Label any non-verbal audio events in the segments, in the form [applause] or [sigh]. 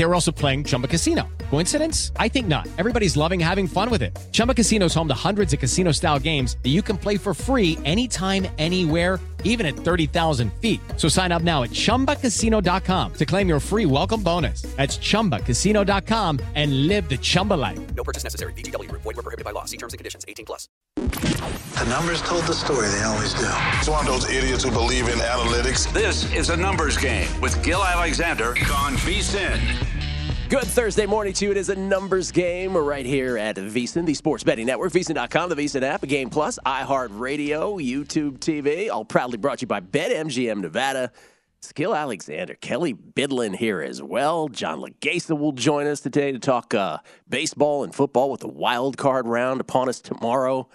They were also playing Chumba Casino. Coincidence? I think not. Everybody's loving having fun with it. Chumba Casino is home to hundreds of casino style games that you can play for free anytime, anywhere, even at 30,000 feet. So sign up now at chumbacasino.com to claim your free welcome bonus. That's chumbacasino.com and live the Chumba life. No purchase necessary. VGW Group. Void were prohibited by law. See terms and conditions. 18 plus. The numbers told the story. They always do. It's one of those idiots who believe in analytics. This is a numbers game with Gil Alexander on VSIN. Good Thursday morning to you. It is a numbers game right here at VSIN, the sports betting network, VSIN.com, the VSIN app, Game Plus, iHeartRadio, YouTube TV, all proudly brought to you by BetMGM Nevada. Skill Alexander, Kelly Bydlon here as well. John Laghezza will join us today to talk uh, baseball and football with the wild card round upon us tomorrow.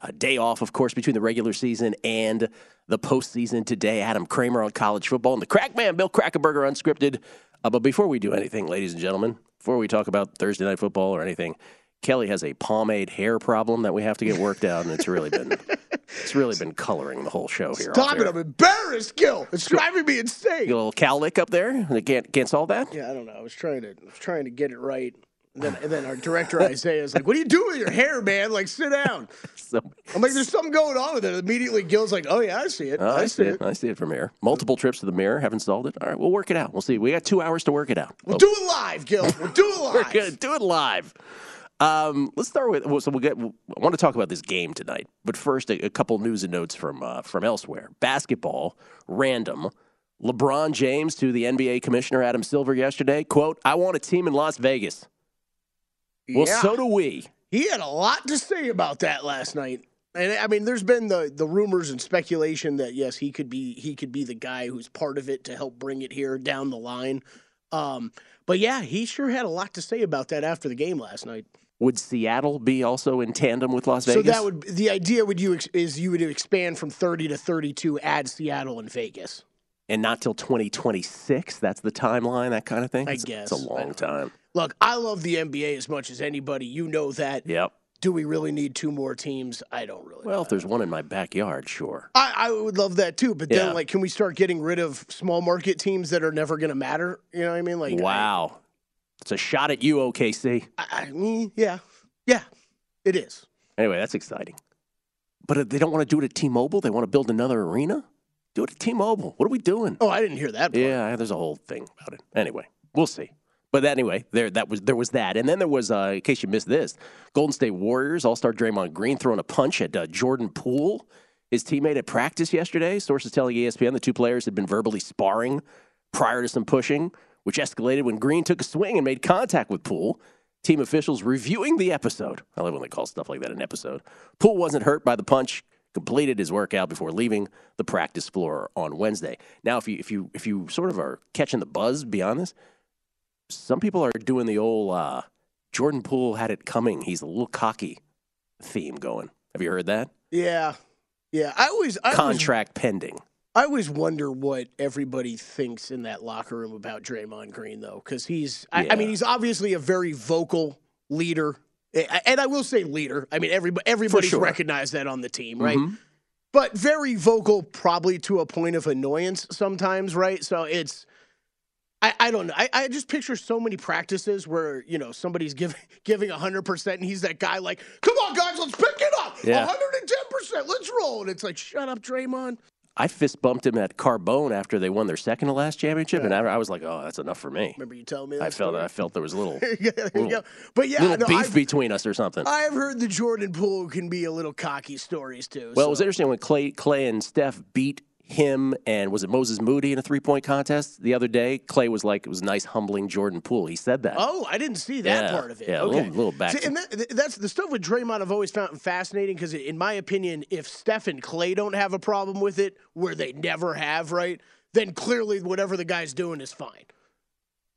A day off, of course, between the regular season and the postseason today. Adam Kramer on college football and the crack man, Bill Krackomberger, unscripted. Uh, but before we do anything, ladies and gentlemen, before we talk about Thursday night football or anything, Kelly has a pomade hair problem that we have to get worked out, and it's really been it's really been coloring the whole show here. Stop it! I'm embarrassed, Gil. It's driving me insane. You a little cowlick up there? They can't can't solve that. Yeah, I don't know. I was trying to I was trying to get it right. And then, and then our director Isaiah is like, "What are you doing with your hair, man? Like, sit down." So, I'm like, "There's something going on with it." Immediately, Gil's like, "Oh yeah, I see it. oh, I, see it. I see it from here. Multiple trips to the mirror, haven't solved it. All right, we'll work it out. We'll see. We got two hours to work it out. We'll do it live, Gil. We'll do it [laughs] live. We're gonna do it live. Um, let's start with. So we'll get. I want to talk about this game tonight, but first, a, a couple news and notes from uh, from elsewhere. Basketball, random. LeBron James to the NBA commissioner Adam Silver yesterday. "Quote: I want a team in Las Vegas." Well, Yeah. so do we. He had a lot to say about that last night. And I mean, there's been the, the rumors and speculation that yes, he could be he could be the guy who's part of it to help bring it here down the line. Um, but yeah, he sure had a lot to say about that after the game last night. Would Seattle be also in tandem with Las Vegas? So that would the idea would you ex- is you would expand from 30 to 32, add Seattle and Vegas. and not till 2026. That's the timeline, that kind of thing. I It's- guess. it's a long time. Look, I love the NBA as much as anybody. You know that. Yep. Do we really need two more teams? I don't really. Well, if there's one in my backyard, sure. I, I would love that too, but then like, can we start getting rid of small market teams that are never going to matter? You know what I mean? Like, wow, it's a shot at you, OKC. I, I mean, yeah, yeah, it is. Anyway, that's exciting. But uh, they don't want to do it at T-Mobile. They want to build another arena. Do it at T-Mobile. What are we doing? Oh, I didn't hear that. Part. Yeah, there's a whole thing about it. Anyway, we'll see. But anyway, there that was there was that, and then there was, uh, in case you missed this, Golden State Warriors All Star Draymond Green throwing a punch at uh, Jordan Poole, his teammate at practice yesterday. Sources telling ESPN the two players had been verbally sparring prior to some pushing, which escalated when Green took a swing and made contact with Poole. Team officials reviewing the episode. I love when they call stuff like that an episode. Poole wasn't hurt by the punch. Completed his workout before leaving the practice floor on Wednesday. Now, if you if you if you sort of are catching the buzz beyond this, some people are doing the old uh, Jordan Poole had it coming. He's a little cocky theme going. Have you heard that? Yeah, yeah. I always I Contract pending. I always wonder what everybody thinks in that locker room about Draymond Green, though, because he's. I, I mean, he's obviously a very vocal leader, and I will say leader. I mean, everybody everybody's sure. recognized that on the team, right? Mhm. But very vocal, probably to a point of annoyance sometimes, right? So it's. I, I don't know. I, I just picture so many practices where, you know, somebody's giving [laughs] giving 100% and he's that guy like, come on, guys, let's pick it up. Yeah. 110%, let's roll. And it's like, shut up, Draymond. I fist bumped him at Carbone after they won their second to last championship, and I, I was like, "Oh, that's enough for me." Remember you telling me that I felt story? I felt there was a little, [laughs] Yeah, little. But yeah, little no, beef I've, between us or something. I've heard the Jordan Poole can be a little cocky stories too. well, it was interesting when Clay, Clay and Steph beat him and was it Moses Moody in a three point contest the other day? Clay was like, "It was nice humbling Jordan Poole." He said that. Oh, I didn't see that Yeah, part of it. yeah, a little- little back See, and that, that's the stuff with Draymond. I've always found fascinating because, in my opinion, if Steph and Clay don't have a problem with it, where they never have, right? Then clearly, whatever the guy's doing is fine.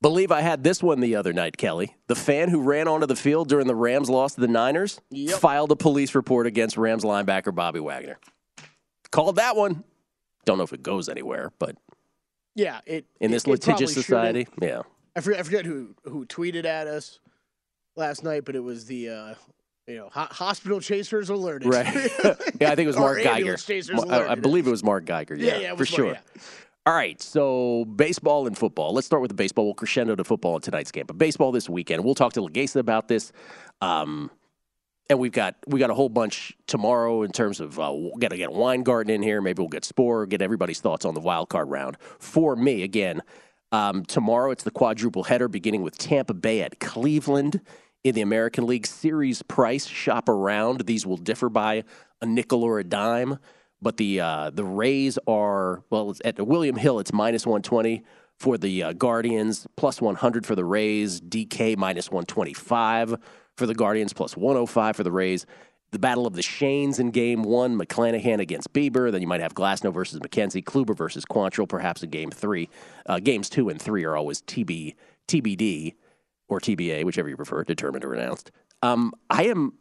Believe I had this one the other night, Kelly. The fan who ran onto the field during the Rams loss to the Niners Yep. filed a police report against Rams linebacker Bobby Wagner. Called that one. Don't know if it goes anywhere, but Yeah, it in this it- it litigious society, shouldn't. yeah. I forget, I forget who who tweeted at us last night, but it was the uh, you know ho- hospital chasers alerted. Right. [laughs] yeah, I think it was Mark Geiger. ambulance chasers Mar- I, I believe it was Mark Geiger. Yeah, Yeah, yeah, for sure. Yeah. All right, so baseball and football. Let's start with the baseball. We'll crescendo to football in tonight's game. But baseball this weekend. We'll talk to Laghezza about this. Um, and we've got we got a whole bunch tomorrow in terms of uh, got to get Weingarten in here. Maybe we'll get Spore, get everybody's thoughts on the wild card round. For me, again, um, tomorrow it's the quadruple header beginning with Tampa Bay at Cleveland in the American League Series price. Shop around; these will differ by a nickel or a dime. But the uh, the Rays are well at William Hill. It's minus one twenty for the uh, Guardians, plus one hundred for the Rays. DK minus one twenty five for the Guardians, plus one hundred five for the Rays. The battle of the Shanes in Game One: McClanahan against Bieber. Then you might have Glasnow versus McKenzie, Kluber versus Quantrill, perhaps in Game Three. Uh, games two and three are always TB TBD or TBA, whichever you prefer, determined or announced. Um, I am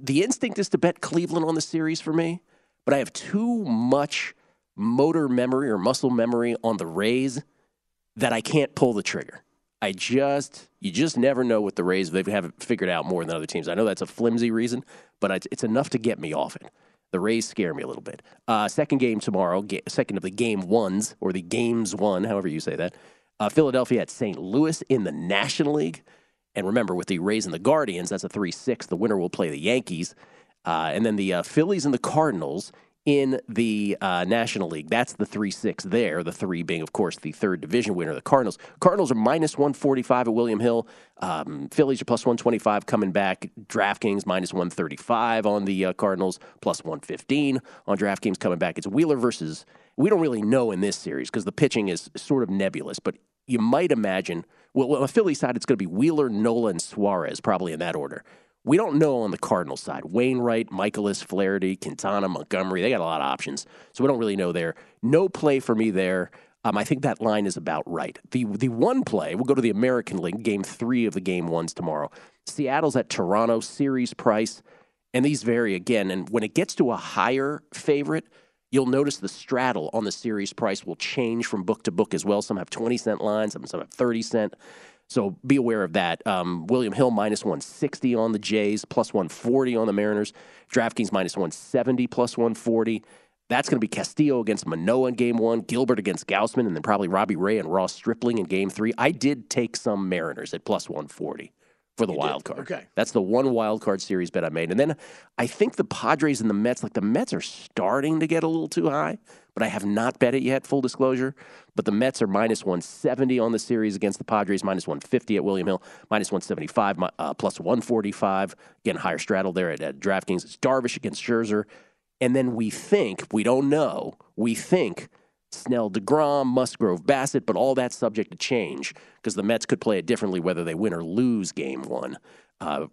the instinct is to bet Cleveland on the series for me, but I have too much motor memory or muscle memory on the Rays that I can't pull the trigger. I just you just never know with the Rays. They haven't figured out more than other teams. I know that's a flimsy reason, but it's, enough to get me off it. The Rays scare me a little bit. Uh, second game tomorrow, second of the game ones or the games one, however you say that. Uh, Philadelphia at St. Louis in the National League. And remember, with the Rays and the Guardians, that's a 3 6. The winner will play the Yankees. Uh, and then the uh, Phillies and the Cardinals in the uh, National League. That's the 3 6 there. The three being, of course, the third division winner, the Cardinals. Cardinals are minus 145 at William Hill. Um, Phillies are plus 125 coming back. DraftKings minus 135 on the uh, Cardinals, plus 115 on DraftKings coming back. It's Wheeler versus. We don't really know in this series because the pitching is sort of nebulous, but you might imagine. Well, on the Philly side, it's going to be Wheeler, Nola, and Suarez, probably in that order. We don't know on the Cardinals side. Wainwright, Mikolas, Flaherty, Quintana, Montgomery, they got a lot of options. So we don't really know there. No play for me there. Um, I think that line is about right. The the one play, we'll go to the American League, game three of the game ones tomorrow. Seattle's at Toronto, series price, and these vary again. And when it gets to a higher favorite, you'll notice the straddle on the series price will change from book to book as well. Some have 20 cent lines, some have 30 cent. So be aware of that. Um, William Hill minus 160 on the Jays, plus 140 on the Mariners. DraftKings minus 170, plus 140. That's going to be Castillo against Manoah in game one, Gilbert against Gausman, and then probably Robbie Ray and Ross Stripling in game three. I did take some Mariners at plus 140 for the wild card. Okay. That's the one wild card series bet I made. And then I think the Padres and the Mets, like the Mets are starting to get a little too high, but I have not bet it yet, full disclosure. But the Mets are minus 170 on the series against the Padres, minus 150 at William Hill, minus 175, uh, plus 145. Again, higher straddle there at, at DraftKings. It's Darvish against Scherzer. And then we think, we don't know, we think Snell, DeGrom, Musgrove, Bassitt, but all that's subject to change because the Mets could play it differently whether they win or lose game one, uh,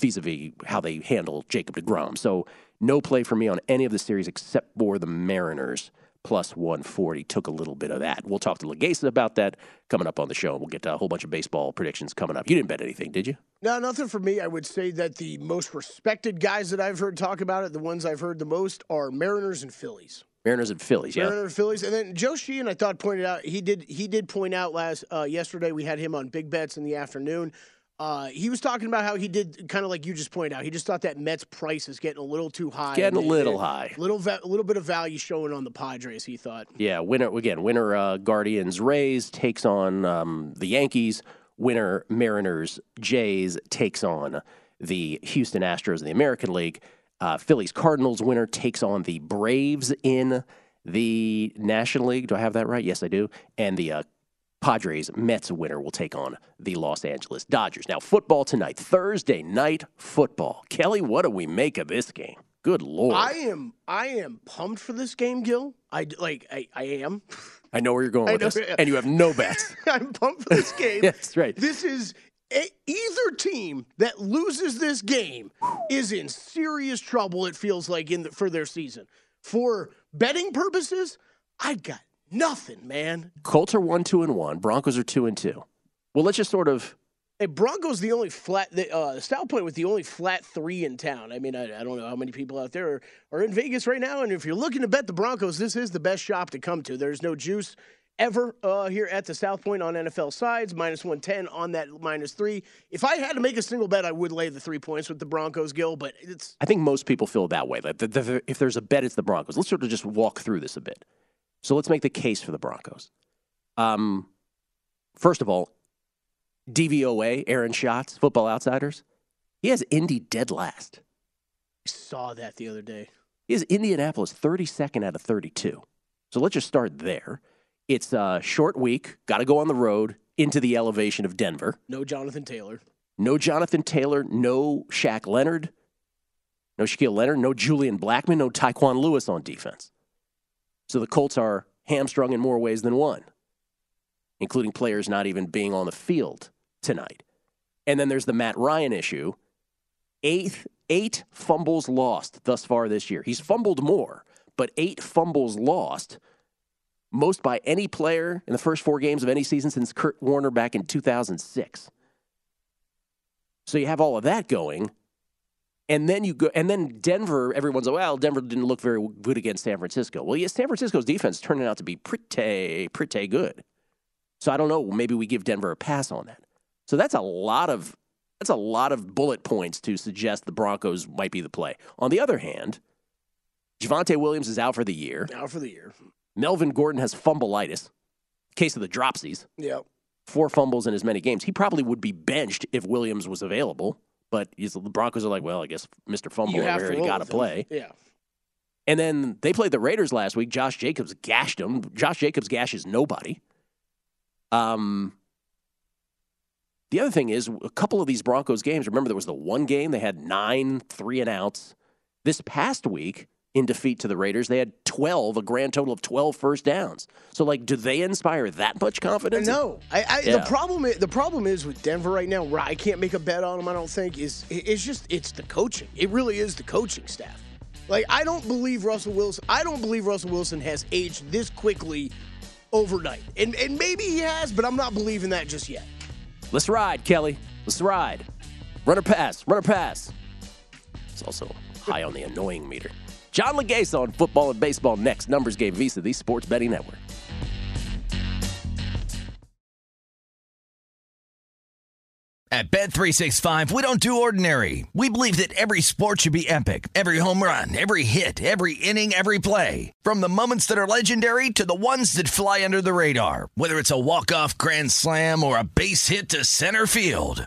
vis-a-vis how they handle Jacob DeGrom. So no play for me on any of the series except for the Mariners plus 140 took a little bit of that. We'll talk to Laghezza about that coming up on the show. And we'll get to a whole bunch of baseball predictions coming up. You didn't bet anything, did you? No, nothing for me. I would say that the most respected guys that I've heard talk about it, the ones I've heard the most, are Mariners and Phillies. Mariners and Phillies, yeah. Mariners and Phillies, and then Joe Sheehan, I thought pointed out he did he did point out last uh, yesterday we had him on Big Bets in the afternoon. Uh, he was talking about how he did kind of like you just pointed out. He just thought that Mets price is getting a little too high, getting a little high, little va- little bit of value showing on the Padres. He thought, yeah, winner again. Winner uh, Guardians Rays takes on um, the Yankees. Winner Mariners Jays takes on the Houston Astros in the American League. Uh, Phillies Cardinals winner takes on the Braves in the National League. Do I have that right? Yes, I do. And the uh, Padres Mets winner will take on the Los Angeles Dodgers. Now, football tonight, Thursday night football. Kelly, what do we make of this game? Good lord! I am I am pumped for this game, Gil. I like I, I am. I know where you're going [laughs] with this, and you have no bets. [laughs] I'm pumped for this game. [laughs] That's right. This is either team that loses this game is in serious trouble. It feels like in the, for their season. For betting purposes, I got nothing, man. Colts are one, two, and one. Broncos are two and two. Well, let's just sort of. Hey, Broncos the only flat. The, uh, South Point with the only flat three in town. I mean, I, I don't know how many people out there are, are in Vegas right now, and if you're looking to bet the Broncos, this is the best shop to come to. There's no juice ever uh, here at the South Point on NFL sides, minus 110 on that minus three. If I had to make a single bet, I would lay the three points with the Broncos, Gil, but it's. I think most people feel that way. Like the, the, if there's a bet, it's the Broncos. Let's sort of just walk through this a bit. So let's make the case for the Broncos. Um, first of all, DVOA, Aaron Schatz, Football Outsiders, he has Indy dead last. I saw that the other day. He has Indianapolis 32nd out of 32. So let's just start there. It's a short week, got to go on the road into the elevation of Denver. No Jonathan Taylor. No Jonathan Taylor, no Shaq Leonard, no Shaquille Leonard, no Julian Blackmon. no Tyquan Lewis on defense. So the Colts are hamstrung in more ways than one, including players not even being on the field tonight. And then there's the Matt Ryan issue. Eight, eight fumbles lost thus far this year. He's fumbled more, but eight fumbles lost, most by any player in the first four games of any season since Kurt Warner back in 2006. So you have all of that going. And then you go, and then Denver. Everyone's like, well, Denver didn't look very good against San Francisco. Well, yeah, San Francisco's defense turning out to be pretty, pretty good. So I don't know. Maybe we give Denver a pass on that. So that's a lot of that's a lot of bullet points to suggest the Broncos might be the play. On the other hand, Javonte Williams is out for the year. Out for the year. Melvin Gordon has fumbleitis, case of the dropsies. Yeah. Four fumbles in as many games. He probably would be benched if Williams was available. But the Broncos are like, well, I guess Mr. Fumble over here, got to play. Yeah. And then they played the Raiders last week. Josh Jacobs gashed them. Josh Jacobs gashes nobody. Um, the other thing is, a couple of these Broncos games, remember there was the one game they had nine three and outs. This past week, in defeat to the Raiders, they had 12, a grand total of 12 first downs. So, like, do they inspire that much confidence? No. I, I, yeah. The problem is, the problem is with Denver right now, I can't make a bet on them, I don't think, is it's just, it's the coaching. It really is the coaching staff. Like, I don't believe Russell Wilson, I don't believe Russell Wilson has aged this quickly overnight. And, and maybe he has, but I'm not believing that just yet. Let's ride, Kelly. Let's ride. Runner pass, runner pass. It's also high on the annoying meter. John Laghezza on football and baseball next. Numbers game VSIN, the Sports Betting Network. At Bet365, we don't do ordinary. We believe that every sport should be epic. Every home run, every hit, every inning, every play. From the moments that are legendary to the ones that fly under the radar. Whether it's a walk-off grand slam or a base hit to center field.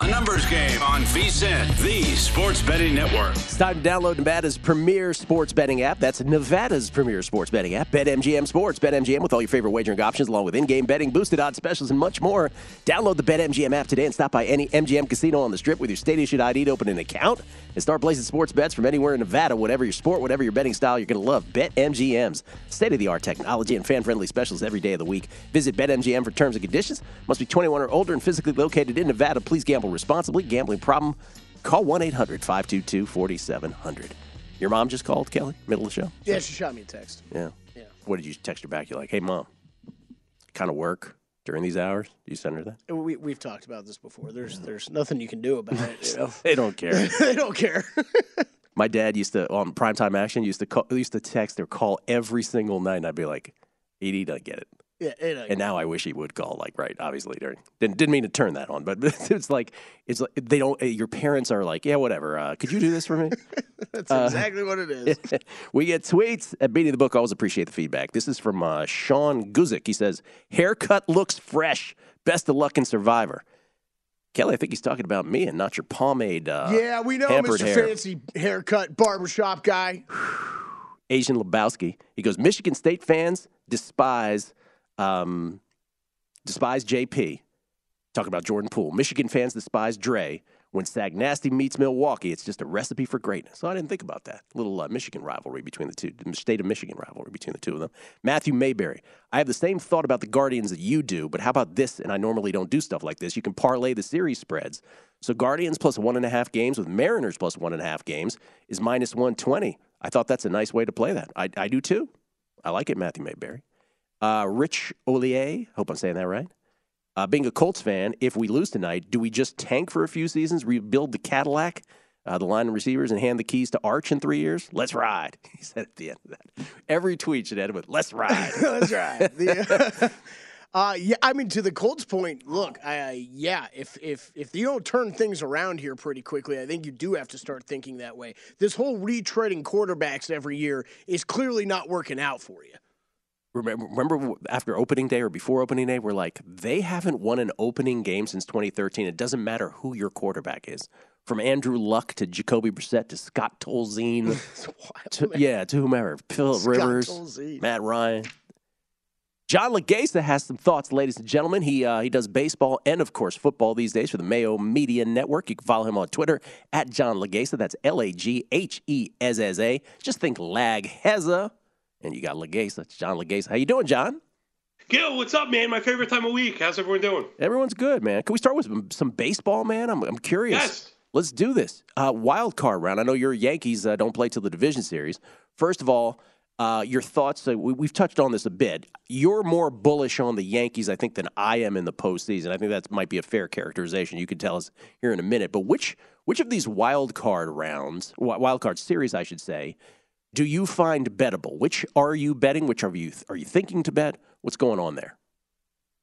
A numbers game on VSIN, the sports betting network. It's time to download Nevada's premier sports betting app. That's Nevada's premier sports betting app, BetMGM Sports. BetMGM with all your favorite wagering options, along with in-game betting, boosted odds specials, and much more. Download the BetMGM app today and stop by any MGM casino on the Strip with your state-issued ID to open an account and start placing sports bets from anywhere in Nevada. Whatever your sport, whatever your betting style, you're going to love BetMGM's state-of-the-art technology and fan-friendly specials every day of the week. Visit BetMGM for terms and conditions. Must be 21 or older and physically located in Nevada. Please gamble responsibly. Gambling problem? Call 1-800-522-4700. Your mom just called, Kelly, middle of the show? Yeah, she shot me a text. Yeah. Yeah. What did you text her back? You're like, hey, mom, kind of work during these hours? Do you send her that? We we've talked about this before. There's there's nothing you can do about it. [laughs] You know? They don't care. [laughs] they don't care. [laughs] My dad used to on primetime action used to call, used to text or call every single night, and I'd be like, "He doesn't get it." Yeah, it, uh, And now I wish he would call, like, right, obviously during. Didn't, didn't mean to turn that on, but [laughs] it's like it's like they don't. Your parents are like, yeah, whatever. Uh, could you do this for me? [laughs] that's exactly what it is. [laughs] we get tweets at Beating the Book. Always appreciate the feedback. This is from uh, Sean Guzik. He says, "Haircut looks fresh. Best of luck in Survivor." Kelly, I think he's talking about me and not your pomade. Uh, yeah, we know Mr. hair. Fancy Haircut Barbershop guy. [sighs] Asian Lebowski. He goes, Michigan State fans despise um, despise JP. Talking about Jordan Poole. Michigan fans despise Dre. When Sag Nasty meets Milwaukee, it's just a recipe for greatness. So I didn't think about that. Little uh, Michigan rivalry between the two, the state of Michigan rivalry between the two of them. Matthew Mayberry. I have the same thought about the Guardians that you do, but how about this? And I normally don't do stuff like this. You can parlay the series spreads. So Guardians plus one and a half games with Mariners plus one and a half games is minus 120. I thought that's a nice way to play that. I, I do too. I like it, Matthew Mayberry. Uh, Rich Ollier, hope I'm saying that right. Uh, being a Colts fan, if we lose tonight, do we just tank for a few seasons, rebuild the Cadillac, uh, the line of receivers, and hand the keys to Arch in three years? Let's ride. [laughs] He said at the end of that. Every tweet should end with "Let's ride." [laughs] That's right. The- [laughs] uh, yeah, I mean, to the Colts' point, look, yeah, if if if you don't turn things around here pretty quickly, I think you do have to start thinking that way. This whole retreading quarterbacks every year is clearly not working out for you. Remember, remember after opening day or before opening day, we're like, they haven't won an opening game since 2013. It doesn't matter who your quarterback is. From Andrew Luck to Jacoby Brissett to Scott Tolzien, [laughs] to, yeah, to whomever, Philip Scott Rivers, Tolzien. Matt Ryan. John Laghezza has some thoughts, ladies and gentlemen. He uh, he does baseball and, of course, football these days for the Mayo Media Network. You can follow him on Twitter at John Laghezza. That's L A G H E S S A. Just think Lag Heza, and you got Laghezza. That's John Laghezza. How you doing, John? Gil, what's up, man? My favorite time of week. How's everyone doing? Everyone's good, man. Can we start with some, baseball, man? I'm I'm curious. Yes. Let's do this. Uh, wild card round. I know your Yankees uh, don't play till the division series. First of all, uh, your thoughts. Uh, we, we've touched on this a bit. You're more bullish on the Yankees, I think, than I am in the postseason. I think that might be a fair characterization. You can tell us here in a minute. But which which of these wild card rounds, wild card series, I should say, do you find bettable? Which are you betting? Which are you are you thinking to bet? What's going on there?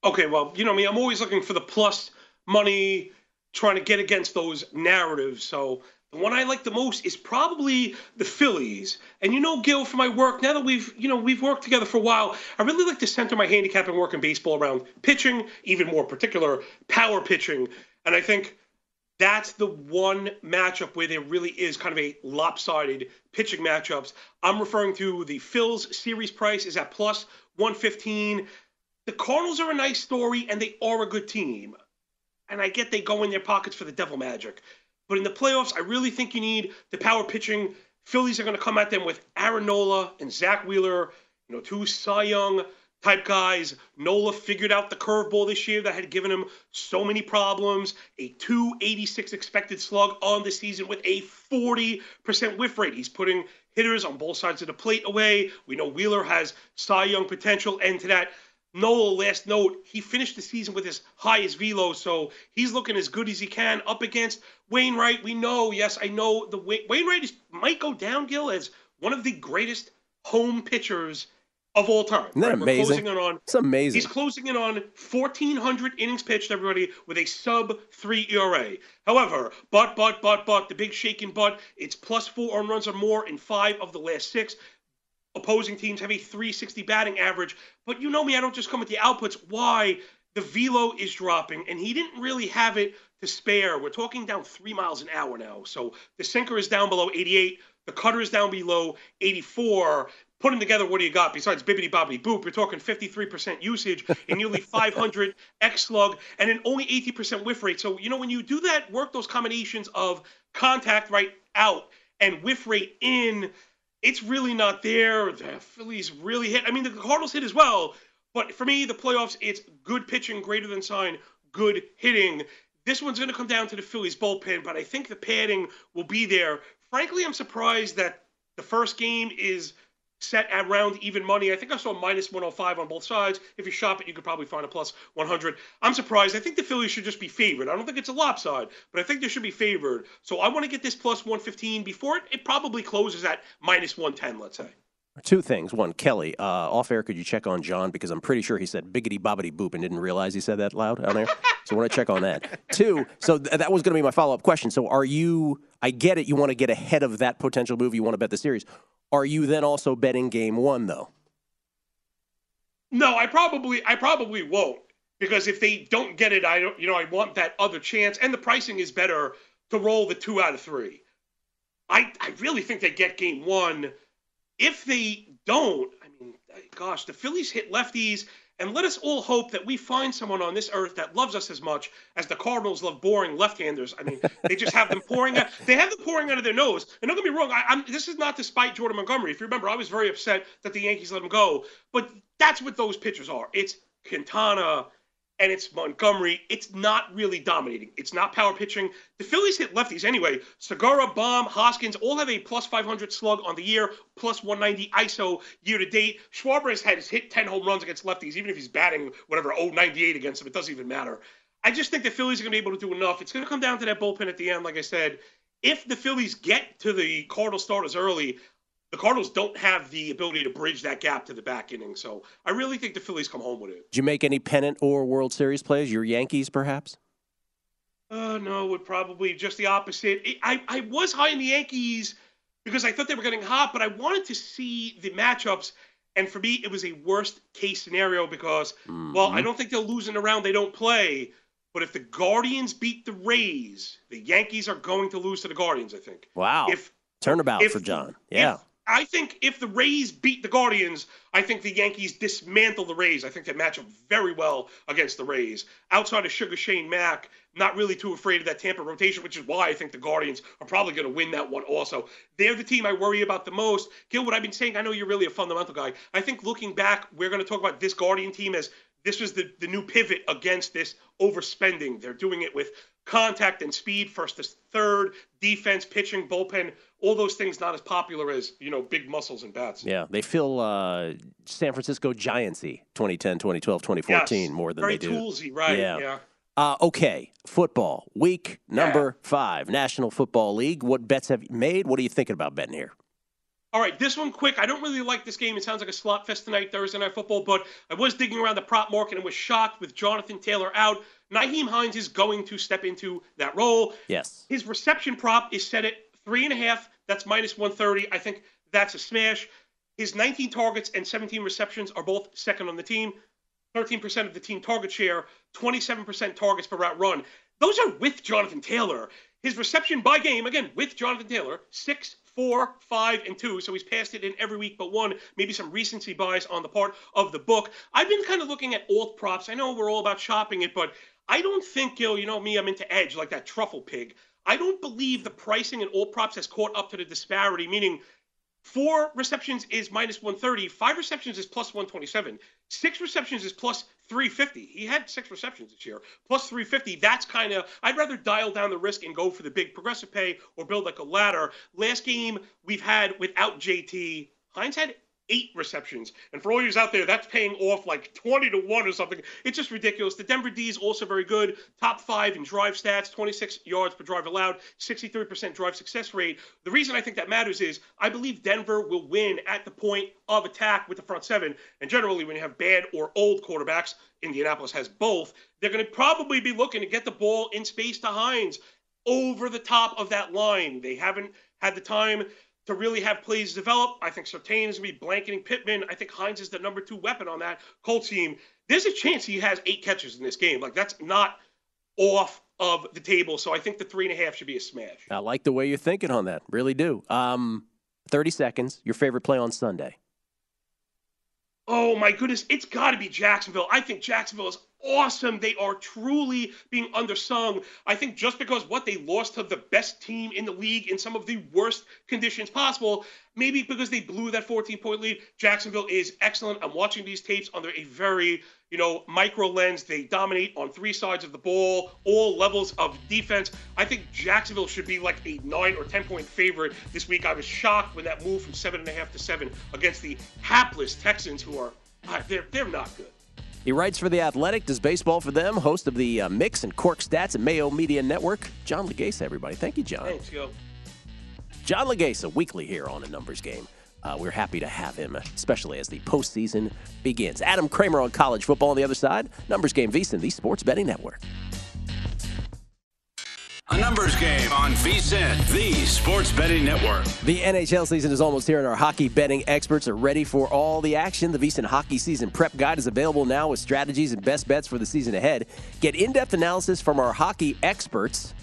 Okay, well, you know me, I'm always looking for the plus money, trying to get against those narratives. So the one I like the most is probably the Phillies. And you know, Gil, for my work, now that we've, you know, we've worked together for a while, I really like to center my handicap and work in baseball around pitching, even more particular, power pitching. And I think that's the one matchup where there really is kind of a lopsided pitching matchups. I'm referring to the Phils series price is at plus 115. The Cardinals are a nice story and they are a good team. And I get they go in their pockets for the devil magic. But in the playoffs, I really think you need the power pitching. Phillies are going to come at them with Aaron Nola and Zack Wheeler, you know, two Cy Young type guys. Nola figured out the curveball this year that had given him so many problems. A 286 expected slug on the season with a 40% whiff rate. He's putting hitters on both sides of the plate away. We know Wheeler has Cy Young potential. And to that, Nola, last note, he finished the season with his highest velo, so he's looking as good as he can up against Wainwright. We know, yes, I know the Wainwright is, might go down, Gil, as one of the greatest home pitchers of all time. Isn't that right? amazing? We're closing in on, it's amazing. He's closing in on 1,400 innings pitched, everybody, with a sub three ERA. However, but, but, but, but, the big shaking but, it's plus four earned runs or more in five of the last six. Opposing teams have a 360 batting average. But you know me, I don't just come with the outputs. Why? The velo is dropping, and he didn't really have it to spare. We're talking down three miles an hour now. So the sinker is down below 88. The cutter is down below 84 putting together what do you got besides bibbity bobbity boop? You're talking 53% usage and nearly [laughs] 500 X slug and an only 80% whiff rate. So, you know, when you do that, work those combinations of contact right out and whiff rate in, it's really not there. The Phillies really hit. I mean, the Cardinals hit as well. But for me, the playoffs, it's good pitching, greater than sign, good hitting. This one's going to come down to the Phillies bullpen, but I think the padding will be there. Frankly, I'm surprised that the first game is – set at around even money. I think I saw minus 105 on both sides. If you shop it, you could probably find a plus 100. I'm surprised. I think the Phillies should just be favored. I don't think it's a lopside, but I think they should be favored. So I want to get this plus 115 before it, it probably closes at minus 110, let's say. Two things. One, Kelly, uh, off air, could you check on John? Because I'm pretty sure he said biggity bobbity boop and didn't realize he said that loud on air. [laughs] so I want to check on that. Two, so th- that was going to be my follow up question. So are you, I get it, you want to get ahead of that potential move, you want to bet the series. Are you then also betting game one, though? No, I probably, I probably won't because if they don't get it, I don't, you know, I want that other chance, and the pricing is better to roll the two out of three. I, I really think they get game one if they don't, I mean, gosh, the Phillies hit lefties, and let us all hope that we find someone on this earth that loves us as much as the Cardinals love boring left-handers. I mean, they just have them pouring out. They have them pouring out of their nose. And don't get me wrong, I, this is not to spite Jordan Montgomery. If you remember, I was very upset that the Yankees let him go. But that's what those pitchers are. It's Quintana, and it's Montgomery. It's not really dominating. It's not power pitching. The Phillies hit lefties anyway. Segura, Bohm, Hoskins all have a plus 500 slug on the year, plus 190 ISO year to date. Schwarber has hit 10 home runs against lefties, even if he's batting whatever 098 against them. It doesn't even matter. I just think the Phillies are going to be able to do enough. It's going to come down to that bullpen at the end, like I said. If the Phillies get to the Cardinal starters early, the Cardinals don't have the ability to bridge that gap to the back inning. So I really think the Phillies come home with it. Did you make any pennant or World Series plays? Your Yankees, perhaps? Uh, no, would probably just the opposite. I, I was high in the Yankees because I thought they were getting hot, but I wanted to see the matchups. And for me, it was a worst case scenario because, mm-hmm. well, I don't think they'll lose in a round they don't play. But if the Guardians beat the Rays, the Yankees are going to lose to the Guardians, I think. Wow. If Turnabout if, for John. Yeah. I think if the Rays beat the Guardians, I think the Yankees dismantle the Rays. I think they match up very well against the Rays. Outside of Sugar Shane Mack, not really too afraid of that Tampa rotation, which is why I think the Guardians are probably going to win that one also. They're the team I worry about the most. Gil, what I've been saying, I know you're really a fundamental guy. I think looking back, we're going to talk about this Guardian team as this was the, the new pivot against this overspending. They're doing it with contact and speed, first to third, defense, pitching, bullpen, all those things not as popular as, you know, big muscles and bats. Yeah, they feel uh, San Francisco Giantsy 2010, 2012, 2014 yes, more than very they do. toolsy, right, yeah. yeah. Uh, okay, football, week number yeah. five, National Football League. What bets have you made? What are you thinking about betting here? All right, this one quick. I don't really like this game. It sounds like a slot fest tonight, Thursday Night Football, but I was digging around the prop market and was shocked with Jonathan Taylor out. Nyheim Hines is going to step into that role. Yes. His reception prop is set at three and a half. That's minus 130. I think that's a smash. His 19 targets and 17 receptions are both second on the team. 13% of the team target share, 27% targets per route run. those are with Jonathan Taylor. His reception by game, again, with Jonathan Taylor, six, four, five, and two. So he's passed it in every week but one. Maybe some recency bias on the part of the book. I've been kind of looking at alt props. I know we're all about shopping it, but I don't think, Gil, you know me, I'm into edge like that truffle pig. I don't believe the pricing in all props has caught up to the disparity, meaning Four receptions is minus 130. Five receptions is plus 127. Six receptions is plus 350. He had six receptions this year, plus 350. That's kind of, I'd rather dial down the risk and go for the big progressive pay or build like a ladder. Last game we've had without JT, Hines had eight receptions. And for all you out there, that's paying off like 20 to 1 or something. It's just ridiculous. The Denver D is also very good. Top five in drive stats, 26 yards per drive allowed, 63% drive success rate. The reason I think that matters is I believe Denver will win at the point of attack with the front seven. And generally, when you have bad or old quarterbacks, Indianapolis has both, they're going to probably be looking to get the ball in space to Hines over the top of that line. They haven't had the time to really have plays develop. I think Surtain is going to be blanketing Pittman. I think Hines is the number two weapon on that Colts team. There's a chance he has eight catches in this game. Like, that's not off of the table. So I think the three and a half should be a smash. I like the way you're thinking on that. Really do. Um, 30 seconds. Your favorite play on Sunday? Oh my goodness, it's got to be Jacksonville. I think Jacksonville is awesome. They are truly being undersung. I think just because what they lost to the best team in the league in some of the worst conditions possible, maybe because they blew that 14 point lead, Jacksonville is excellent. I'm watching these tapes under a very, you know, micro lens. They dominate on three sides of the ball, all levels of defense. I think Jacksonville should be like a nine or 10 point favorite this week. I was shocked when that moved from seven and a half to seven against the hapless Texans, who are, uh, they're, they're not good. He writes for The Athletic, does baseball for them, host of the uh, Mix and Cork Stats and Mayo Media Network. John Laghezza, everybody. Thank you, John. Thanks, yo. John Laghezza, weekly here on a numbers game. Uh, we're happy to have him, especially as the postseason begins. Adam Kramer on college football on the other side. Numbers game VSIN, the Sports Betting Network. A numbers game on VSIN, the Sports Betting Network. The NHL season is almost here, and our hockey betting experts are ready for all the action. The VSIN Hockey Season Prep Guide is available now with strategies and best bets for the season ahead. Get in depth analysis from our hockey experts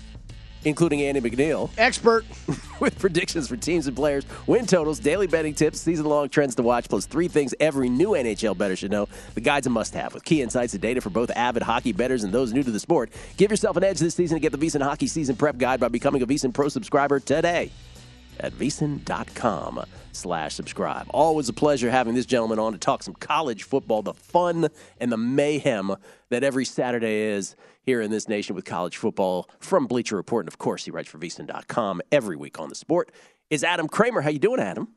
including Andy McNeil. Expert. [laughs] with predictions for teams and players, win totals, daily betting tips, season long trends to watch, plus three things every new NHL bettor should know. The guide's a must have with key insights and data for both avid hockey bettors and those new to the sport. Give yourself an edge this season and get the VSIN Hockey Season Prep Guide by becoming a VSIN Pro subscriber today at VSIN.com slash subscribe. Always a pleasure having this gentleman on to talk some college football, the fun and the mayhem that every Saturday is here in this nation with college football from Bleacher Report. And of course, he writes for VSIN.com every week on the sport. Is Adam Kramer. How you doing, Adam?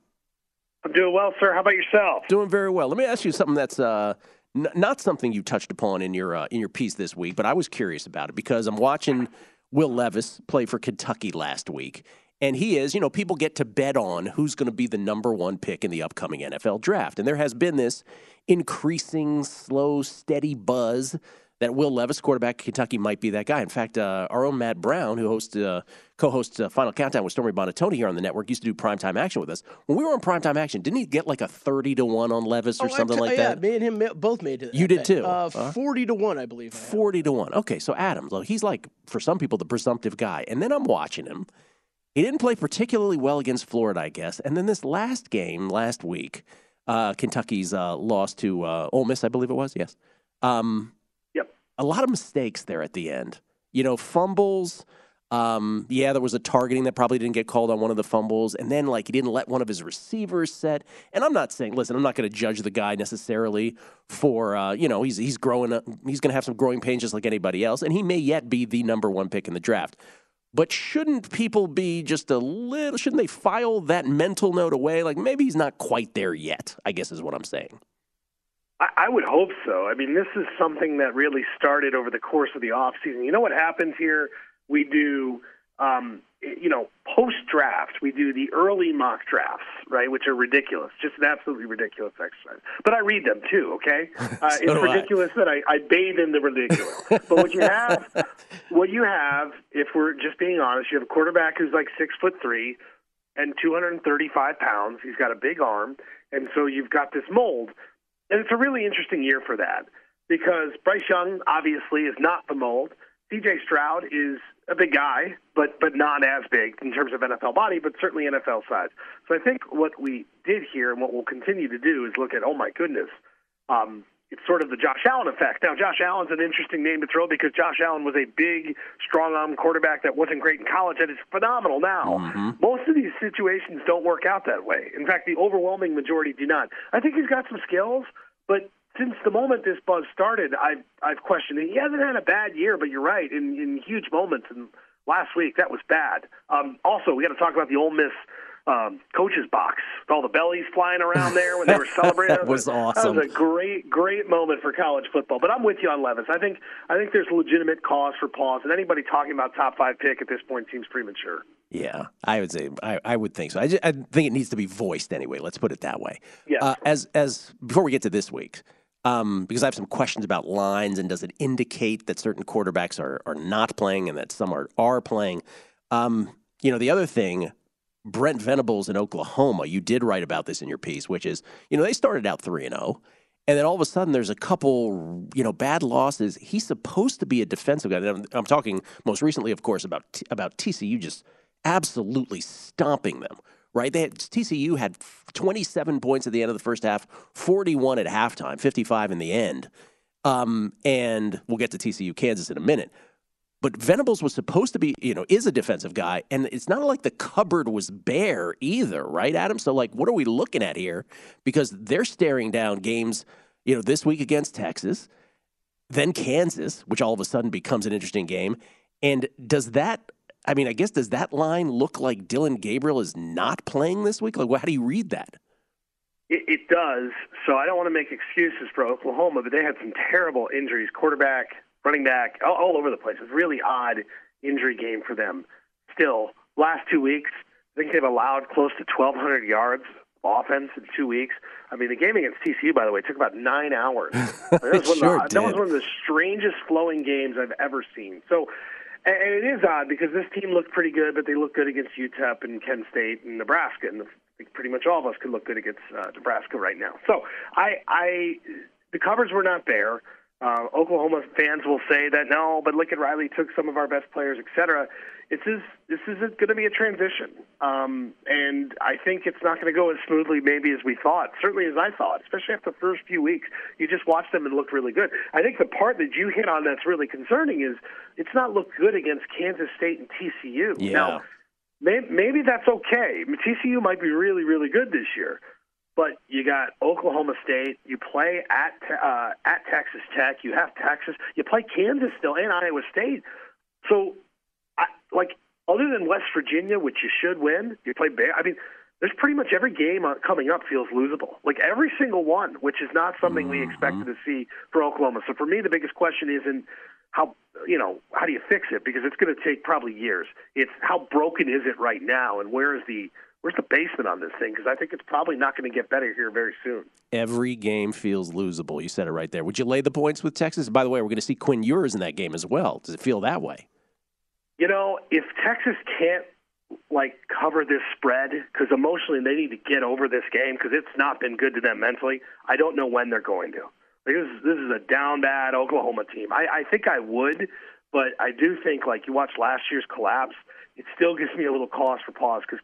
I'm doing well, sir. How about yourself? Doing very well. Let me ask you something that's uh, n- not something you touched upon in your uh, in your piece this week, but I was curious about it because I'm watching Will Levis play for Kentucky last week, and he is, you know, people get to bet on who's going to be the number one pick in the upcoming NFL draft. And there has been this increasing, slow, steady buzz that Will Levis, quarterback Kentucky, might be that guy. In fact, uh, our own Matt Brown, who hosts, uh, co-hosts uh, Final Countdown with Stormy Buonantony here on the network, used to do primetime action with us. When we were on primetime action, didn't he get like a thirty to one on Levis or Oh, something I like yeah, that? Yeah, me and him both made it. You did too. Uh, Uh, Forty to one, I believe. I. Forty to one. Okay, so Adam, look, he's like for some people the presumptive guy, and then I'm watching him. He didn't play particularly well against Florida, I guess, and then this last game last week, uh, Kentucky's uh, loss to uh, Ole Miss, I believe it was. Yes. Um, Yep. a lot of mistakes there at the end. You know, fumbles. Um, yeah, there was a targeting that probably didn't get called on one of the fumbles, and then like he didn't let one of his receivers set. And I'm not saying, listen, I'm not going to judge the guy necessarily for uh, you know he's he's growing up, he's going to have some growing pains just like anybody else, and he may yet be the number one pick in the draft. But shouldn't people be just a little? Shouldn't they file that mental note away? Like maybe he's not quite there yet. I guess is what I'm saying. I, would hope so. I mean, this is something that really started over the course of the off season. You know what happens here? We do, um, you know, post draft. We do the early mock drafts, right, which are ridiculous, just an absolutely ridiculous exercise. But I read them too. Okay, [laughs] uh, So it's do I. ridiculous that I, I bathe in the ridiculous. but what you have, [laughs] what you have, if we're just being honest, you have a quarterback who's like six foot three and 235 pounds. He's got a big arm, and so you've got this mold. And it's a really interesting year for that because Bryce Young obviously is not the mold. C.J. Stroud is a big guy, but but not as big in terms of NFL body, but certainly NFL size. So I think what we did here and what we'll continue to do is look at, oh my goodness, um, it's sort of the Josh Allen effect. Now, Josh Allen's an interesting name to throw because Josh Allen was a big, strong arm quarterback that wasn't great in college and is phenomenal now. Mm-hmm. Most of these situations don't work out that way. In fact, the overwhelming majority do not. I think he's got some skills, but since the moment this buzz started, I've I've questioned it. He hasn't had a bad year, but you're right in in huge moments. And last week that was bad. Um, also, we got to talk about the Ole Miss um, coaches box with all the bellies flying around there when they were [laughs] celebrating. that was awesome. That was a great, great moment for college football. But I'm with you on Levis. I think I think there's legitimate cause for pause, and anybody talking about top five pick at this point seems premature. Yeah, I would say I, I would think so. I, just, I think it needs to be voiced anyway. Let's put it that way. Yeah. Uh, as as before we get to this week, um, because I have some questions about lines and does it indicate that certain quarterbacks are are not playing and that some are are playing. Um, you know, the other thing, Brent Venables in Oklahoma. You did write about this in your piece, which is you know they started out three and zero. And then all of a sudden, there's a couple, you know, bad losses. He's supposed to be a defensive guy. I'm, I'm talking most recently, of course, about about TCU just absolutely stomping them. Right? They had, TCU had 27 points at the end of the first half, 41 at halftime, 55 in the end. Um, and we'll get to TCU Kansas in a minute. But Venables was supposed to be, you know, is a defensive guy, and it's not like the cupboard was bare either, right, Adam? So, like, what are we looking at here? Because they're staring down games, you know, this week against Texas, then Kansas, which all of a sudden becomes an interesting game. And does that I mean, I guess does that line look like Dillon Gabriel is not playing this week? Like, well, how do you read that? It, it does. So I don't want to make excuses for Oklahoma, but they had some terrible injuries. Quarterback, running back, all, all over the place. It's a really odd injury game for them. Still, last two weeks, I think they've allowed close to 1,200 yards of offense in two weeks. I mean, the game against TCU, by the way, took about nine hours. [laughs] That was, one, sure of the, that was one of the strangest flowing games I've ever seen. So and it is odd because this team looked pretty good, but they look good against UTEP and Kent State and Nebraska, and pretty much all of us could look good against uh, Nebraska right now. So I, I, the covers were not there. Uh, Oklahoma fans will say that no, but Lincoln Riley took some of our best players, etc. This is this is going to be a transition, um, and I think it's not going to go as smoothly maybe as we thought. Certainly as I thought, especially after the first few weeks. You just watched them and looked really good. I think the part that you hit on that's really concerning is it's not looked good against Kansas State and TCU. Yeah. Now, maybe, maybe that's okay. I mean, TCU might be really really good this year but you got Oklahoma State. You play at uh, at Texas Tech. You have Texas. You play Kansas still and Iowa State. So, like other than West Virginia, which you should win, you play Bear. I mean, there's pretty much every game uh, coming up feels losable. Like every single one, which is not something we expected to see for Oklahoma. So for me, the biggest question isn't how you know how do you fix it because it's going to take probably years. It's how broken is it right now, and where is the where's the basement on this thing? Because I think it's probably not going to get better here very soon. Every game feels losable. You said it right there. Would you lay the points with Texas? By the way, we're going to see Quinn Ewers in that game as well. Does it feel that way? You know, if Texas can't like cover this spread because emotionally they need to get over this game because it's not been good to them mentally. I don't know when they're going to. Like, this, is, this is a down bad Oklahoma team. I, I think I would, but I do think like you watched last year's collapse it still gives me a little cause for pause because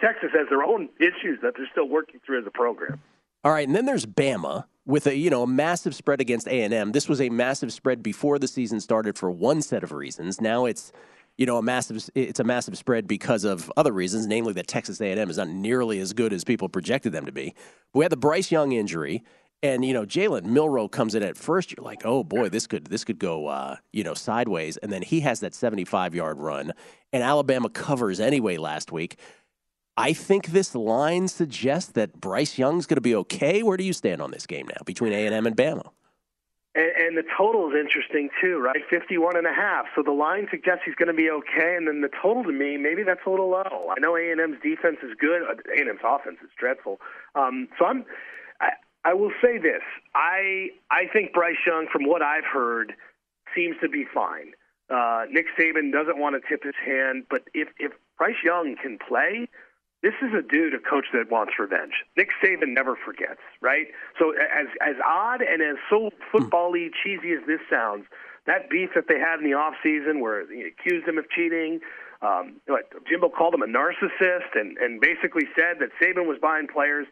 Texas has their own issues that they're still working through as a program. All right, and then there's Bama with a you know a massive spread against A and M. This was a massive spread before the season started for one set of reasons. Now it's you know a massive it's a massive spread because of other reasons, namely that Texas A and M is not nearly as good as people projected them to be. we had the Bryce Young injury. And you know, Jalen Milroe comes in at first. You're like, oh boy, this could this could go uh, you know sideways. And then he has that 75 yard run, and Alabama covers anyway last week. I think this line suggests that Bryce Young's going to be okay. Where do you stand on this game now between A and M and Bama? And, and the total is interesting too, right? 51 and a half. So the line suggests he's going to be okay, and then the total to me, maybe that's a little low. I know A and M's defense is good. A and M's offense is dreadful. Um, so I'm. I, I will say this: I I think Bryce Young, from what I've heard, seems to be fine. Uh, Nick Saban doesn't want to tip his hand, but if if Bryce Young can play, this is a dude, a coach that wants revenge. Nick Saban never forgets, right? So as as odd and as so football-y, cheesy as this sounds, that beef that they had in the off season, where he accused him of cheating. Um, Jimbo called him a narcissist, and and basically said that Saban was buying players.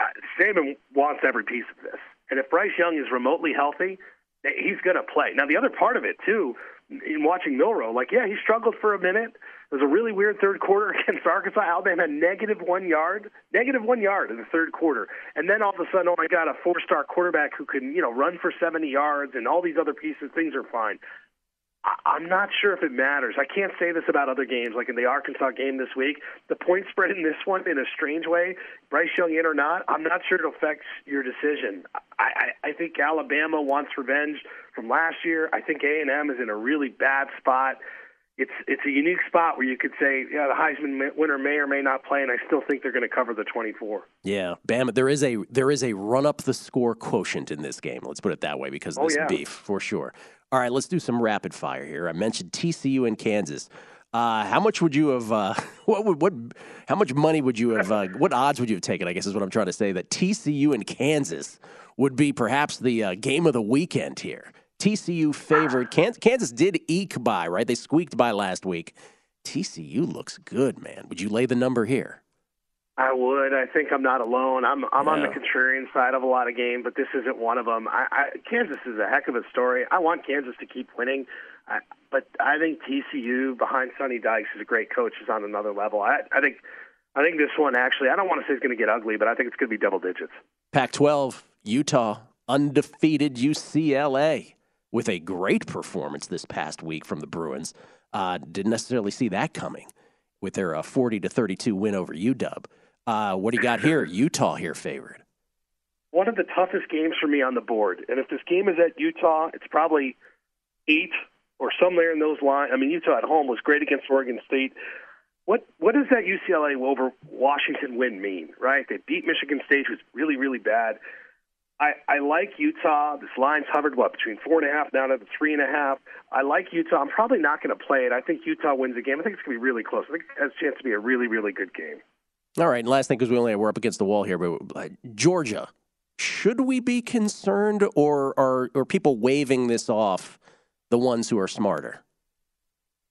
Uh, Saban wants every piece of this, and if Bryce Young is remotely healthy, he's going to play. Now, the other part of it too, in watching Milroe, like yeah, he struggled for a minute. It was a really weird third quarter [laughs] against Arkansas. Alabama negative one yard, negative one yard in the third quarter, and then all of a sudden, oh my God, a four-star quarterback who can you know run for 70 yards and all these other pieces. Things are fine. I'm not sure if it matters. I can't say this about other games, like in the Arkansas game this week. The point spread in this one, in a strange way, Bryce Young in or not, I'm not sure it affects your decision. I, I, I think Alabama wants revenge from last year. I think A&M is in a really bad spot. It's it's a unique spot where you could say, yeah, the Heisman winner may or may not play, and I still think they're going to cover the 24. Yeah, Bama. There is a there is a run up the score quotient in this game. Let's put it that way because of Oh, this yeah. beef for sure. All right, let's do some rapid fire here. I mentioned TCU and Kansas. Uh, how much would you have? Uh, [laughs] what would what? How much money would you have? Uh, what odds would you have taken? I guess is what I'm trying to say. That TCU and Kansas would be perhaps the uh, game of the weekend here. TCU favored. Kansas, Kansas did eke by right. They squeaked by last week. TCU looks good, man. Would you lay the number here? I would. I think I'm not alone. I'm I'm on the contrarian side of a lot of games, but this isn't one of them. I, I, Kansas is a heck of a story. I want Kansas to keep winning, I, but I think TCU behind Sonny Dykes is a great coach. Is on another level. I, I think I think this one actually. I don't want to say it's going to get ugly, but I think it's going to be double digits. Pac 12, Utah, undefeated UCLA with a great performance this past week from the Bruins. Uh, didn't necessarily see that coming with their uh, 40 to 32 win over UW. Uh, what do you got here? Utah here favored. One of the toughest games for me on the board, and if this game is at Utah, it's probably eight or somewhere in those lines. I mean, Utah at home was great against Oregon State. What what does that UCLA over Washington win mean? Right? They beat Michigan State, who's really really bad. I, I like Utah. This line's hovered what between four and a half down to the three and a half. I like Utah. I'm probably not going to play it. I think Utah wins the game. I think it's going to be really close. I think it has a chance to be a really really good game. All right, and last thing because we only we're up against the wall here, but uh, Georgia, should we be concerned, or are are people waving this off? The ones who are smarter.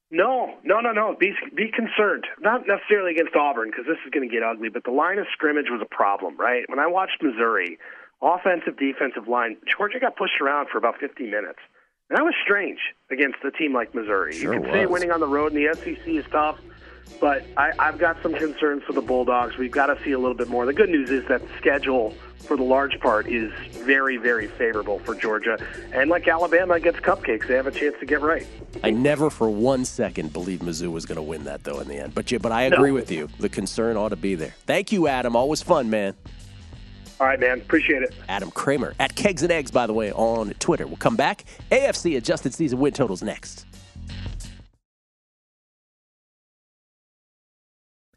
No, no, no, no. Be be concerned. Not necessarily against Auburn because this is going to get ugly. But the line of scrimmage was a problem, right? When I watched Missouri, offensive, defensive line, Georgia got pushed around for about 50 minutes. And that was strange against a team like Missouri. Sure you can say was. winning on the road in the SEC is tough, but I, I've got some concerns for the Bulldogs. We've got to see a little bit more. The good news is that the schedule, for the large part, is very, very favorable for Georgia. And like Alabama against Cupcakes, they have a chance to get right. I never for one second believed Mizzou was going to win that though in the end. But yeah, but I agree No. with you. The concern ought to be there. Thank you, Adam. Always fun, man. All right, man. Appreciate it. Adam Kramer at Kegs and Eggs, by the way, on Twitter. We'll come back. AFC adjusted season win totals next.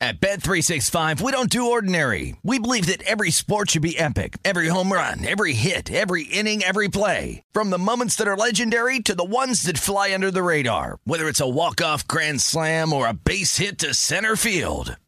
At Bet365, we don't do ordinary. We believe that every sport should be epic. Every home run, every hit, every inning, every play. From the moments that are legendary to the ones that fly under the radar. Whether it's a walk-off grand slam or a base hit to center field.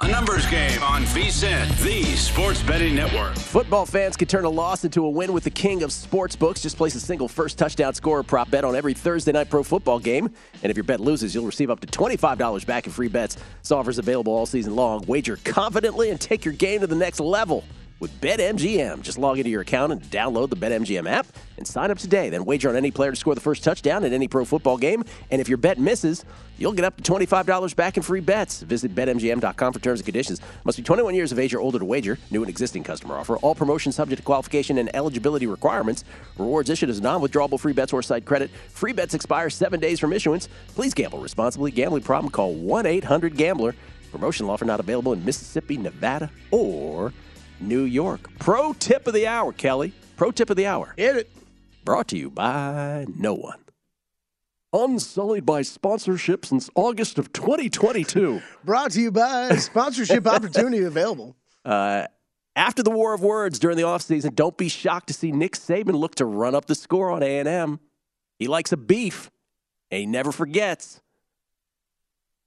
A numbers game on VSIN, the sports betting network. Football fans can turn a loss into a win with the king of sports books. Just place a single first touchdown scorer prop bet on every Thursday night pro football game. And if your bet loses, you'll receive up to $25 back in free bets. This offer is available all season long. Wager confidently and take your game to the next level with BetMGM. Just log into your account and download the BetMGM app and sign up today. Then wager on any player to score the first touchdown in any pro football game. And if your bet misses, you'll get up to $25 back in free bets. Visit BetMGM.com for terms and conditions. Must be 21 years of age or older to wager. New and existing customer offer. All promotions subject to qualification and eligibility requirements. Rewards issued as non-withdrawable free bets or site credit. Free bets expire seven days from issuance. Please gamble responsibly. Gambling problem? Call 1-800-GAMBLER. Promotional offer not available in Mississippi, Nevada, or New York. Pro tip of the hour, Kelly. Pro tip of the hour. Hit it. Brought to you by no one. Unsullied by sponsorship since August of 2022. [laughs] Brought to you by sponsorship opportunity available. Uh, after the war of words during the offseason, don't be shocked to see Nick Saban look to run up the score on A&M. He likes a beef, and he never forgets.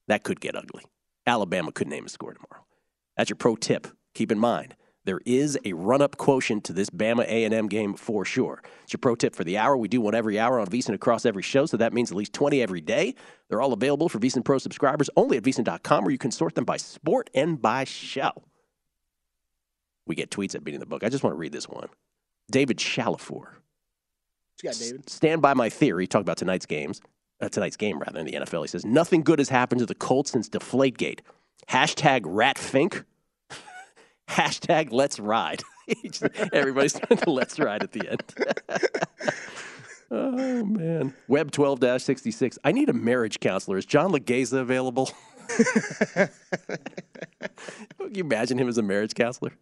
That could get ugly. Alabama could name a score tomorrow. That's your pro tip. Keep in mind, there is a run-up quotient to this Bama A&M game for sure. It's your pro tip for the hour. We do one every hour on VSiN across every show, so that means at least 20 every day. They're all available for VSiN Pro subscribers only at VSiN.com, where you can sort them by sport and by show. We get tweets at Beating the Book. I just want to read this one. David Shalafour. Got David. Stand by my theory. Talk about tonight's games. Uh, tonight's game, rather, in the NFL. He says, nothing good has happened to the Colts since Deflategate. Hashtag ratfink. Hashtag let's ride. [laughs] Everybody's [laughs] doing the let's ride at the end. [laughs] oh, man. Web 12 66. I need a marriage counselor. Is John Laghezza available? Can you imagine him as a marriage counselor?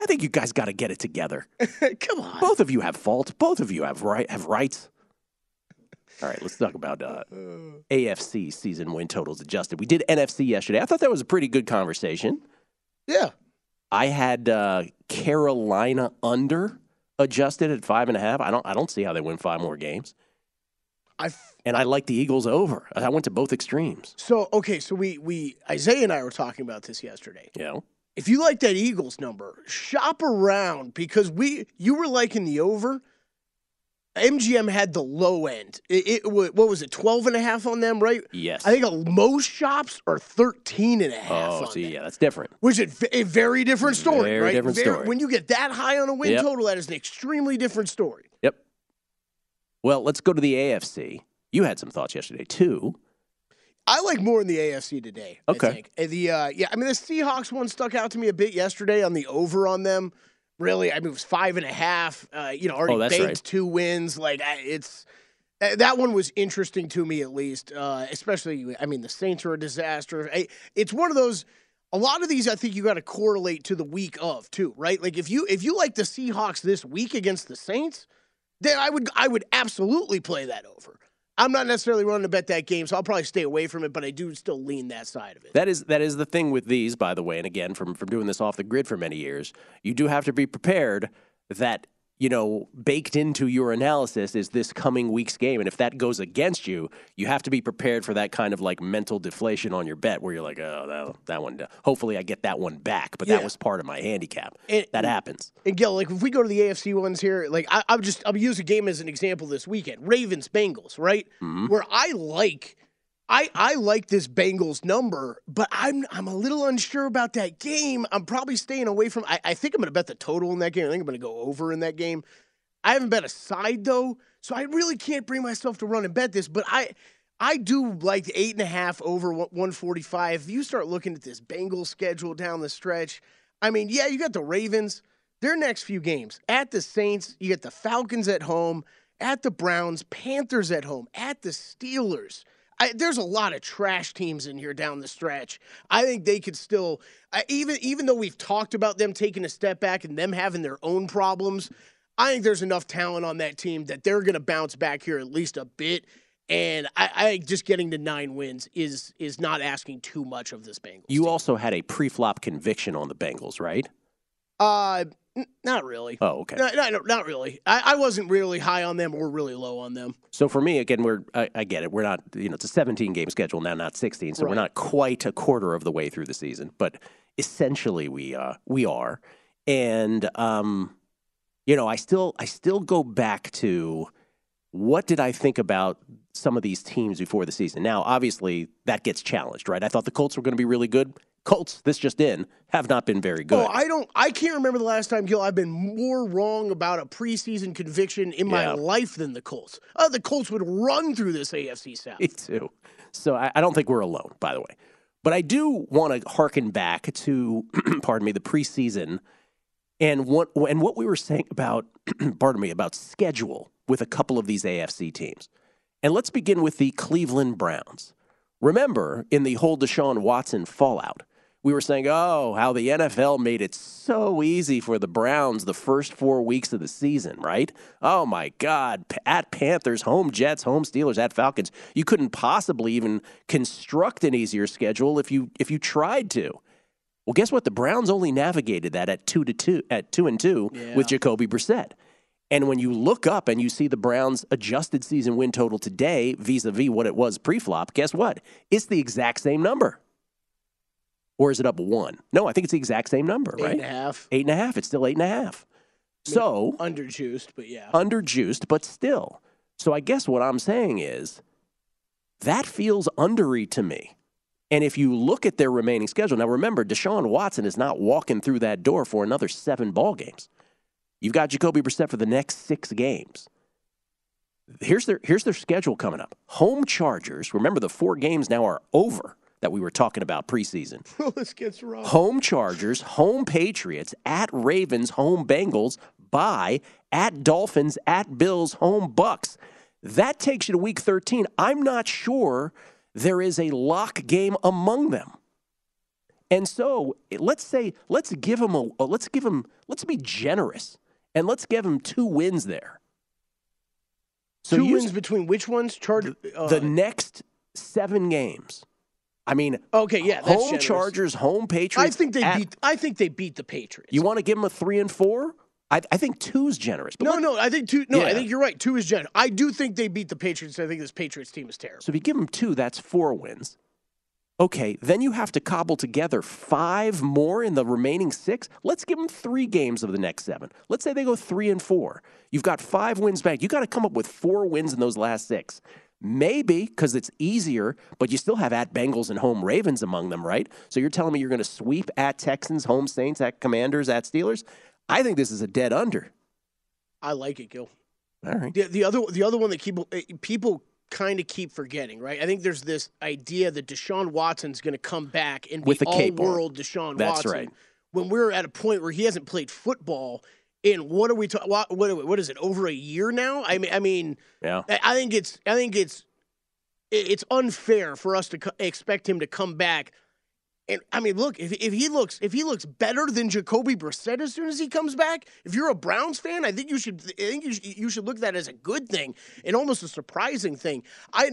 I think you guys got to get it together. Come on. Both of you have fault. Both of you have right have rights. All right, let's talk about uh, [sighs] AFC season win totals adjusted. We did NFC yesterday. I thought that was a pretty good conversation. Yeah. I had uh, Carolina under adjusted at five and a half. I don't. I don't see how they win five more games. I and I like the Eagles over. I went to both extremes. So okay, so we we Isaiah and I were talking about this yesterday. Yeah. If you like that Eagles number, shop around because we you were liking the over. MGM had the low end. It, it what was it, 12 and a half on them, right? Yes. I think most shops are 13 and a half. Oh, see, yeah, that's different. Which is a very different story, Very right? different story. When you get that high on a win Yep. total, that is an extremely different story. Yep. Well, let's go to the AFC. You had some thoughts yesterday too. I like more in the AFC today. Okay. I think. The uh, yeah, I mean the Seahawks one stuck out to me a bit yesterday on the over on them. Really, I mean it was five and a half. Uh, you know, already Oh, banked right. two wins. Like it's uh, that one was interesting to me at least. Uh, especially, I mean the Saints are a disaster. I, it's one of those. A lot of these, I think you got to correlate to the week of too, right? Like if you if you like the Seahawks this week against the Saints, then I would I would absolutely play that over. I'm not necessarily running to bet that game, so I'll probably stay away from it. But I do still lean that side of it. That is that is the thing with these, by the way. And again, from from doing this off the grid for many years, you do have to be prepared that you know baked into your analysis is this coming week's game, and if that goes against you, you have to be prepared for that kind of like mental deflation on your bet, where you're like, oh, that, that one. Hopefully, I get that one back, but Yeah. that was part of my handicap. And- that happens. And Gil, like if we go to the AFC ones here, like I, I'm just I'll use a game as an example this weekend. Ravens Bengals, right? Mm-hmm. Where I like I I like this Bengals number, but I'm I'm a little unsure about that game. I'm probably staying away from I, I think I'm gonna bet the total in that game. I think I'm gonna go over in that game. I haven't bet a side though, so I really can't bring myself to run and bet this, but I I do like eight and a half over 145. If you start looking at this Bengals schedule down the stretch, I mean, yeah, you got the Ravens. Their next few games at the Saints, you get the Falcons at home, at the Browns, Panthers at home, at the Steelers. I, there's a lot of trash teams in here down the stretch. I think they could still, I, even even though we've talked about them taking a step back and them having their own problems, I think there's enough talent on that team that they're going to bounce back here at least a bit. And I, I just getting to nine wins is is not asking too much of this Bengals. You also had a pre-flop conviction on the Bengals, right? Uh, not really. Oh, okay. No, no, no, not really. I, I wasn't really high on them or really low on them. So for me, again, we're I, I get it. We're not, you know, it's a 17 game schedule now, not 16. So we're not quite a quarter of the way through the season, but essentially we uh we are. And um, you know, I still I still go back to what did I think about some of these teams before the season? Now, obviously, that gets challenged, right? I thought the Colts were going to be really good. Colts, this just in, have not been very good. Oh, I don't. I can't remember the last time, Gil. I've been more wrong about a preseason conviction in my Yeah. life than the Colts. Uh, the Colts would run through this AFC South. Me too. So I, I don't think we're alone, by the way. But I do want to harken back to, [clears throat] pardon me, the preseason and what and what we were saying about, [clears throat] pardon me, about schedule with a couple of these AFC teams. And let's begin with the Cleveland Browns. Remember, in the whole Deshaun Watson fallout, we were saying, oh, how the NFL made it so easy for the Browns the first four weeks of the season, right? Oh my God, at Panthers, home Jets, home Steelers, at Falcons, you couldn't possibly even construct an easier schedule if you if you tried to. Well, guess what? The Browns only navigated that at two to two, at two and two with Jacoby Brissett. And when you look up and you see the Browns' adjusted season win total today vis-a-vis what it was pre-flop, guess what? It's the exact same number. Or is it up one? No, I think it's the exact same number, Eight right? and a half. Eight and a half. It's still eight and a half. So Underjuiced, but yeah. underjuiced, but still. So I guess what I'm saying is that feels undery to me. And if you look at their remaining schedule, now remember, Deshaun Watson is not walking through that door for another seven ball games. You've got Jacoby Brissett for the next six games. Here's their here's their schedule coming up. Home Chargers. Remember, the four games now are over that we were talking about preseason. [laughs] this gets rough. Home Chargers, home Patriots, at Ravens, home Bengals, by at Dolphins, at Bills, home Bucks. That takes you to week 13. I'm not sure there is a lock game among them. And so let's say let's give them a let's give them let's be generous and let's give them two wins there. So Two wins between which ones? Charger. Uh, the next seven games. I mean, okay, yeah. Home generous. Chargers, home Patriots. I think they at- beat. I think they beat the Patriots. You want to give them a three and four? I, I think is generous. No, no. I think two. No, I think you're right. Two is generous. I do think they beat the Patriots. I think this Patriots team is terrible. So if you give them two, that's four wins. Okay, then you have to cobble together five more in the remaining six. Let's give them three games of the next seven. Let's say they go three and four. You've got five wins back. You got to come up with four wins in those last six. Maybe because it's easier, but you still have at Bengals and home Ravens among them, right? So you're telling me you're going to sweep at Texans, home Saints, at Commanders, at Steelers? I think this is a dead under. I like it, Gil. All right. The, the other the other one that people eh, people kind of keep forgetting, right? I think there's this idea that Deshaun Watson's going to come back and With be the cape all-world Deshaun That's Watson. right. When we're at a point where he hasn't played football in what are we talking? What, what what is it? Over a year now? I mean, I mean, Yeah. I think it's I think it's it's unfair for us to co- expect him to come back. And I mean, look, if, if he looks if he looks better than Jacoby Brissett as soon as he comes back, if you're a Browns fan, I think you should I think you should, you should look at that as a good thing and almost a surprising thing. I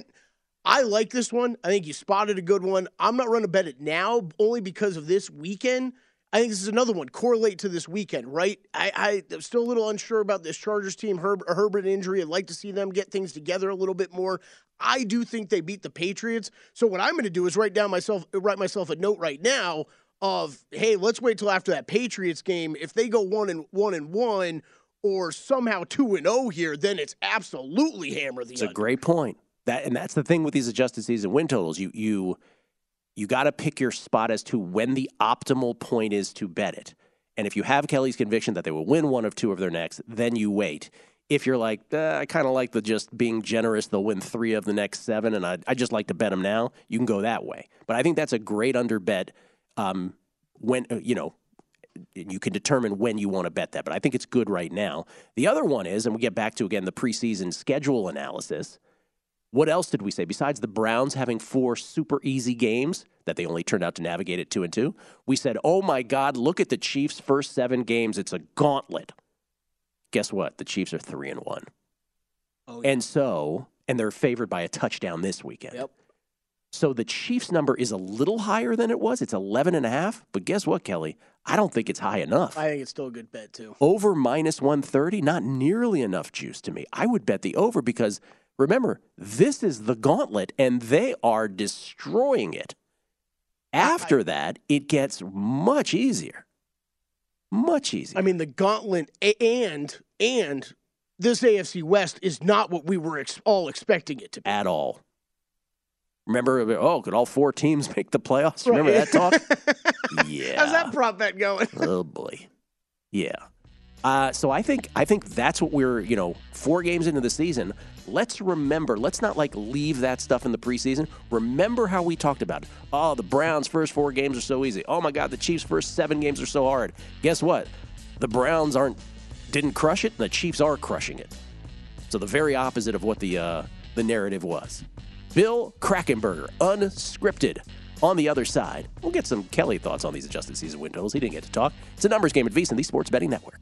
I like this one. I think you spotted a good one. I'm not running to bet it now only because of this weekend. I think this is another one correlate to this weekend, right? I, I am still a little unsure about this Chargers team, Herb, Herbert injury. I'd like to see them get things together a little bit more. I do think they beat the Patriots. So what I'm going to do is write down myself write myself a note right now of hey, let's wait till after that Patriots game. If they go one and one and one, or somehow two and zero here, then it's absolutely hammer the It's a great point. That and that's the thing with these adjusted season win totals. You you you got to pick your spot as to when the optimal point is to bet it. And if you have Kelly's conviction that they will win one of two of their next, then you wait. If you're like, uh, I kind of like the just being generous, they'll win three of the next seven, and I, I just like to bet them now. You can go that way. But I think that's a great under bet. Um, when uh, you know you can determine when you want to bet that. But I think it's good right now. The other one is, and we get back to again the preseason schedule analysis. What else did we say? Besides the Browns having four super easy games that they only turned out to navigate at two and two, we said, oh my God, look at the Chiefs' first seven games. It's a gauntlet. Guess what? The Chiefs are three and one. Oh, And so, and they're favored by a touchdown this weekend. Yep. So the Chiefs number is a little higher than it was. It's 11 and a half. But guess what, Kelly? I don't think it's high enough. I think it's still a good bet too. Over minus 130, not nearly enough juice to me. I would bet the over because remember, this is the gauntlet and they are destroying it. After that, it gets much easier. Much easier. I mean, the gauntlet and and this AFC West is not what we were ex- all expecting it to be. At all. Remember, oh, could all four teams [laughs] make the playoffs? Right. Remember that talk? yeah. [laughs] How's that prop bet going? oh boy, yeah. Uh, so I think I think that's what we're you know four games into the season. Let's remember. Let's not like leave that stuff in the preseason. Remember how we talked about it. Oh, the Browns' first four games are so easy. Oh my God, the Chiefs' first seven games are so hard. Guess what? The Browns aren't didn't crush it, and the Chiefs are crushing it. So the very opposite of what the uh, the narrative was. Bill Krakenberger, unscripted. On the other side, we'll get some Kelly thoughts on these adjusted season windows. He didn't get to talk. It's a numbers game at VSiN, the Sports Betting Network.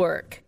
Work.